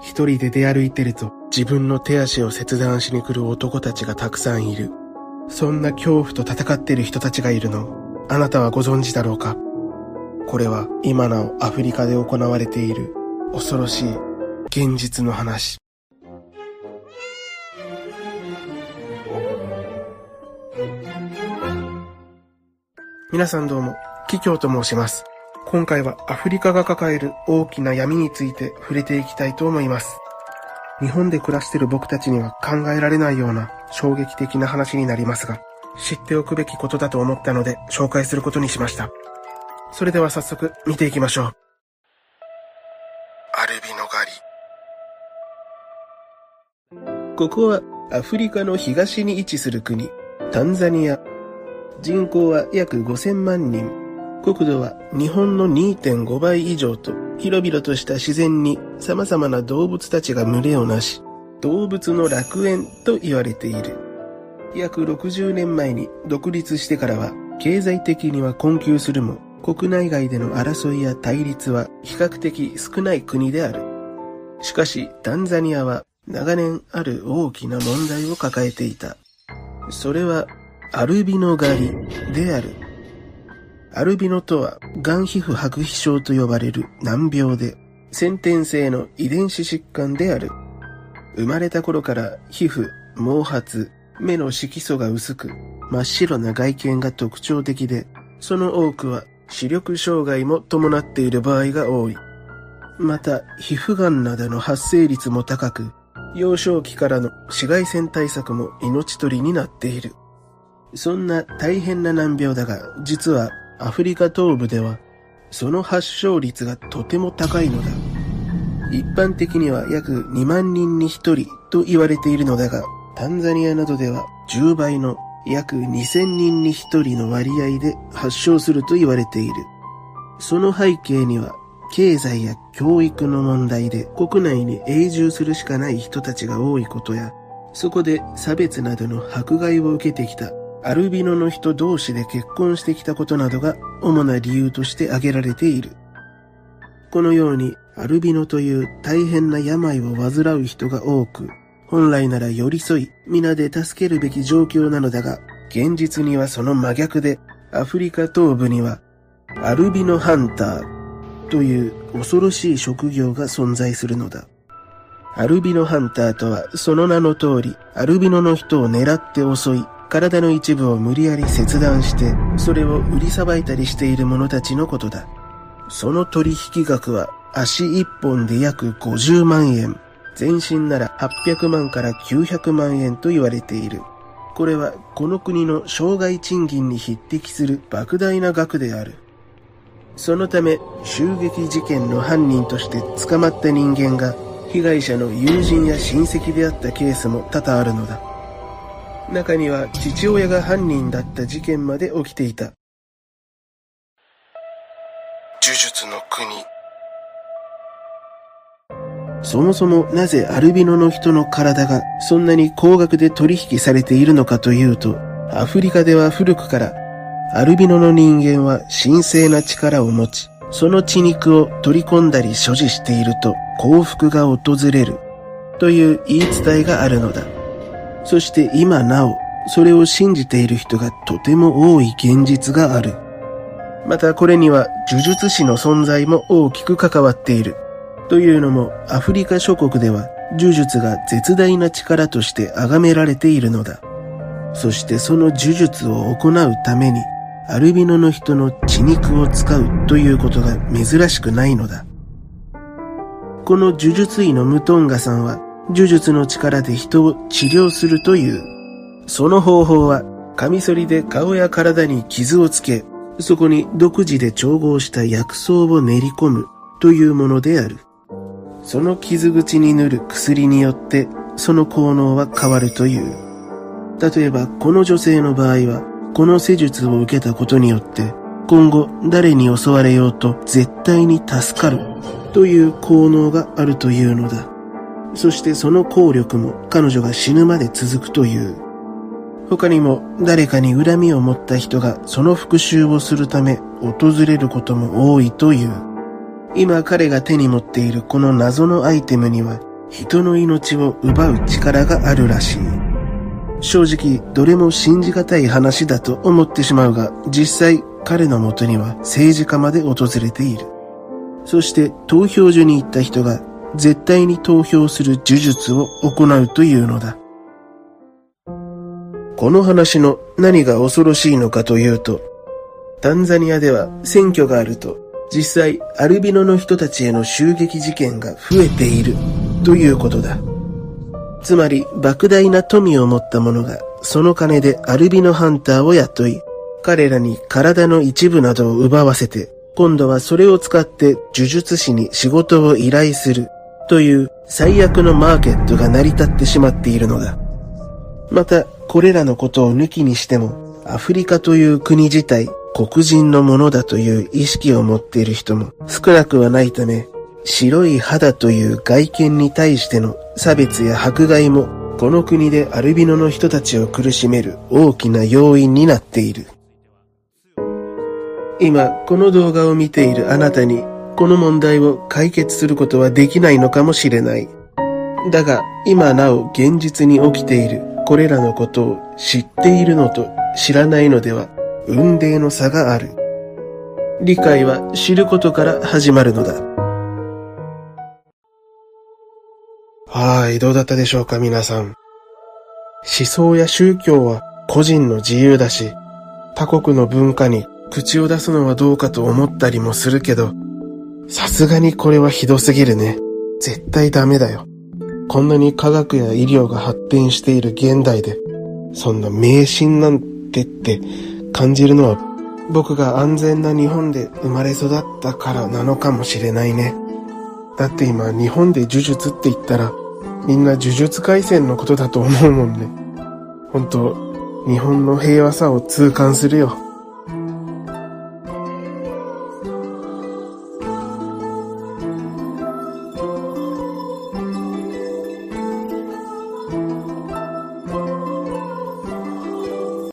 一人で出歩いてると自分の手足を切断しに来る男たちがたくさんいる。そんな恐怖と戦っている人たちがいるのあなたはご存知だろうかこれは今なおアフリカで行われている恐ろしい現実の話。皆さんどうも、キキョウと申します。今回はアフリカが抱える大きな闇について触れていきたいと思います。日本で暮らしている僕たちには考えられないような衝撃的な話になりますが、知っておくべきことだと思ったので紹介することにしました。それでは早速見ていきましょう。アルビノ狩り。ここはアフリカの東に位置する国、タンザニア。人口は約5000万人。国土は日本の2.5倍以上と広々とした自然に様々な動物たちが群れをなし、動物の楽園と言われている。約60年前に独立してからは経済的には困窮するも国内外での争いや対立は比較的少ない国である。しかしタンザニアは長年ある大きな問題を抱えていた。それはアルビノ狩りである。アルビノとは、ガン皮膚白皮症と呼ばれる難病で、先天性の遺伝子疾患である。生まれた頃から皮膚、毛髪、目の色素が薄く、真っ白な外見が特徴的で、その多くは視力障害も伴っている場合が多い。また、皮膚がんなどの発生率も高く、幼少期からの紫外線対策も命取りになっている。そんな大変な難病だが、実はアフリカ東部ではその発症率がとても高いのだ。一般的には約2万人に1人と言われているのだが、タンザニアなどでは10倍の約2000人に1人の割合で発症すると言われている。その背景には経済や教育の問題で国内に永住するしかない人たちが多いことや、そこで差別などの迫害を受けてきたアルビノの人同士で結婚してきたことなどが主な理由として挙げられている。このようにアルビノという大変な病を患う人が多く、本来なら寄り添い、皆で助けるべき状況なのだが、現実にはその真逆で、アフリカ東部には、アルビノハンターという恐ろしい職業が存在するのだ。アルビノハンターとは、その名の通り、アルビノの人を狙って襲い、体の一部を無理やり切断して、それを売りさばいたりしている者たちのことだ。その取引額は足一本で約50万円。全身なら800万から900万円と言われている。これはこの国の障害賃金に匹敵する莫大な額である。そのため襲撃事件の犯人として捕まった人間が被害者の友人や親戚であったケースも多々あるのだ。中には父親が犯人だった事件まで起きていた。呪術の国。そもそもなぜアルビノの人の体がそんなに高額で取引されているのかというと、アフリカでは古くからアルビノの人間は神聖な力を持ち、その血肉を取り込んだり所持していると幸福が訪れるという言い伝えがあるのだ。そして今なお、それを信じている人がとても多い現実がある。またこれには呪術師の存在も大きく関わっている。というのもアフリカ諸国では呪術が絶大な力として崇められているのだ。そしてその呪術を行うためにアルビノの人の血肉を使うということが珍しくないのだ。この呪術医のムトンガさんは呪術の力で人を治療するという。その方法は、カミソリで顔や体に傷をつけ、そこに独自で調合した薬草を練り込むというものである。その傷口に塗る薬によって、その効能は変わるという。例えば、この女性の場合は、この施術を受けたことによって、今後誰に襲われようと絶対に助かるという効能があるというのだ。そしてその効力も彼女が死ぬまで続くという。他にも誰かに恨みを持った人がその復讐をするため訪れることも多いという。今彼が手に持っているこの謎のアイテムには人の命を奪う力があるらしい。正直どれも信じがたい話だと思ってしまうが実際彼のもとには政治家まで訪れている。そして投票所に行った人が絶対に投票する呪術を行うというのだ。この話の何が恐ろしいのかというと、タンザニアでは選挙があると実際アルビノの人たちへの襲撃事件が増えているということだ。つまり莫大な富を持った者がその金でアルビノハンターを雇い、彼らに体の一部などを奪わせて、今度はそれを使って呪術師に仕事を依頼するという最悪のマーケットが成り立ってしまっているのだ。また、これらのことを抜きにしても、アフリカという国自体、黒人のものだという意識を持っている人も少なくはないため、白い肌という外見に対しての差別や迫害もこの国でアルビノの人たちを苦しめる大きな要因になっている。今、この動画を見ているあなたに、この問題を解決することはできないのかもしれない。だが、今なお現実に起きているこれらのことを知っているのと知らないのでは、運命の差がある。理解は知ることから始まるのだ。はい、どうだったでしょうか皆さん。思想や宗教は個人の自由だし、他国の文化に口を出すのはどうかと思ったりもするけど、さすがにこれはひどすぎるね。絶対ダメだよ。こんなに科学や医療が発展している現代で、そんな迷信なんてって感じるのは僕が安全な日本で生まれ育ったからなのかもしれないね。だって今日本で呪術って言ったらみんな呪術回戦のことだと思うもんね。本当日本の平和さを痛感するよ。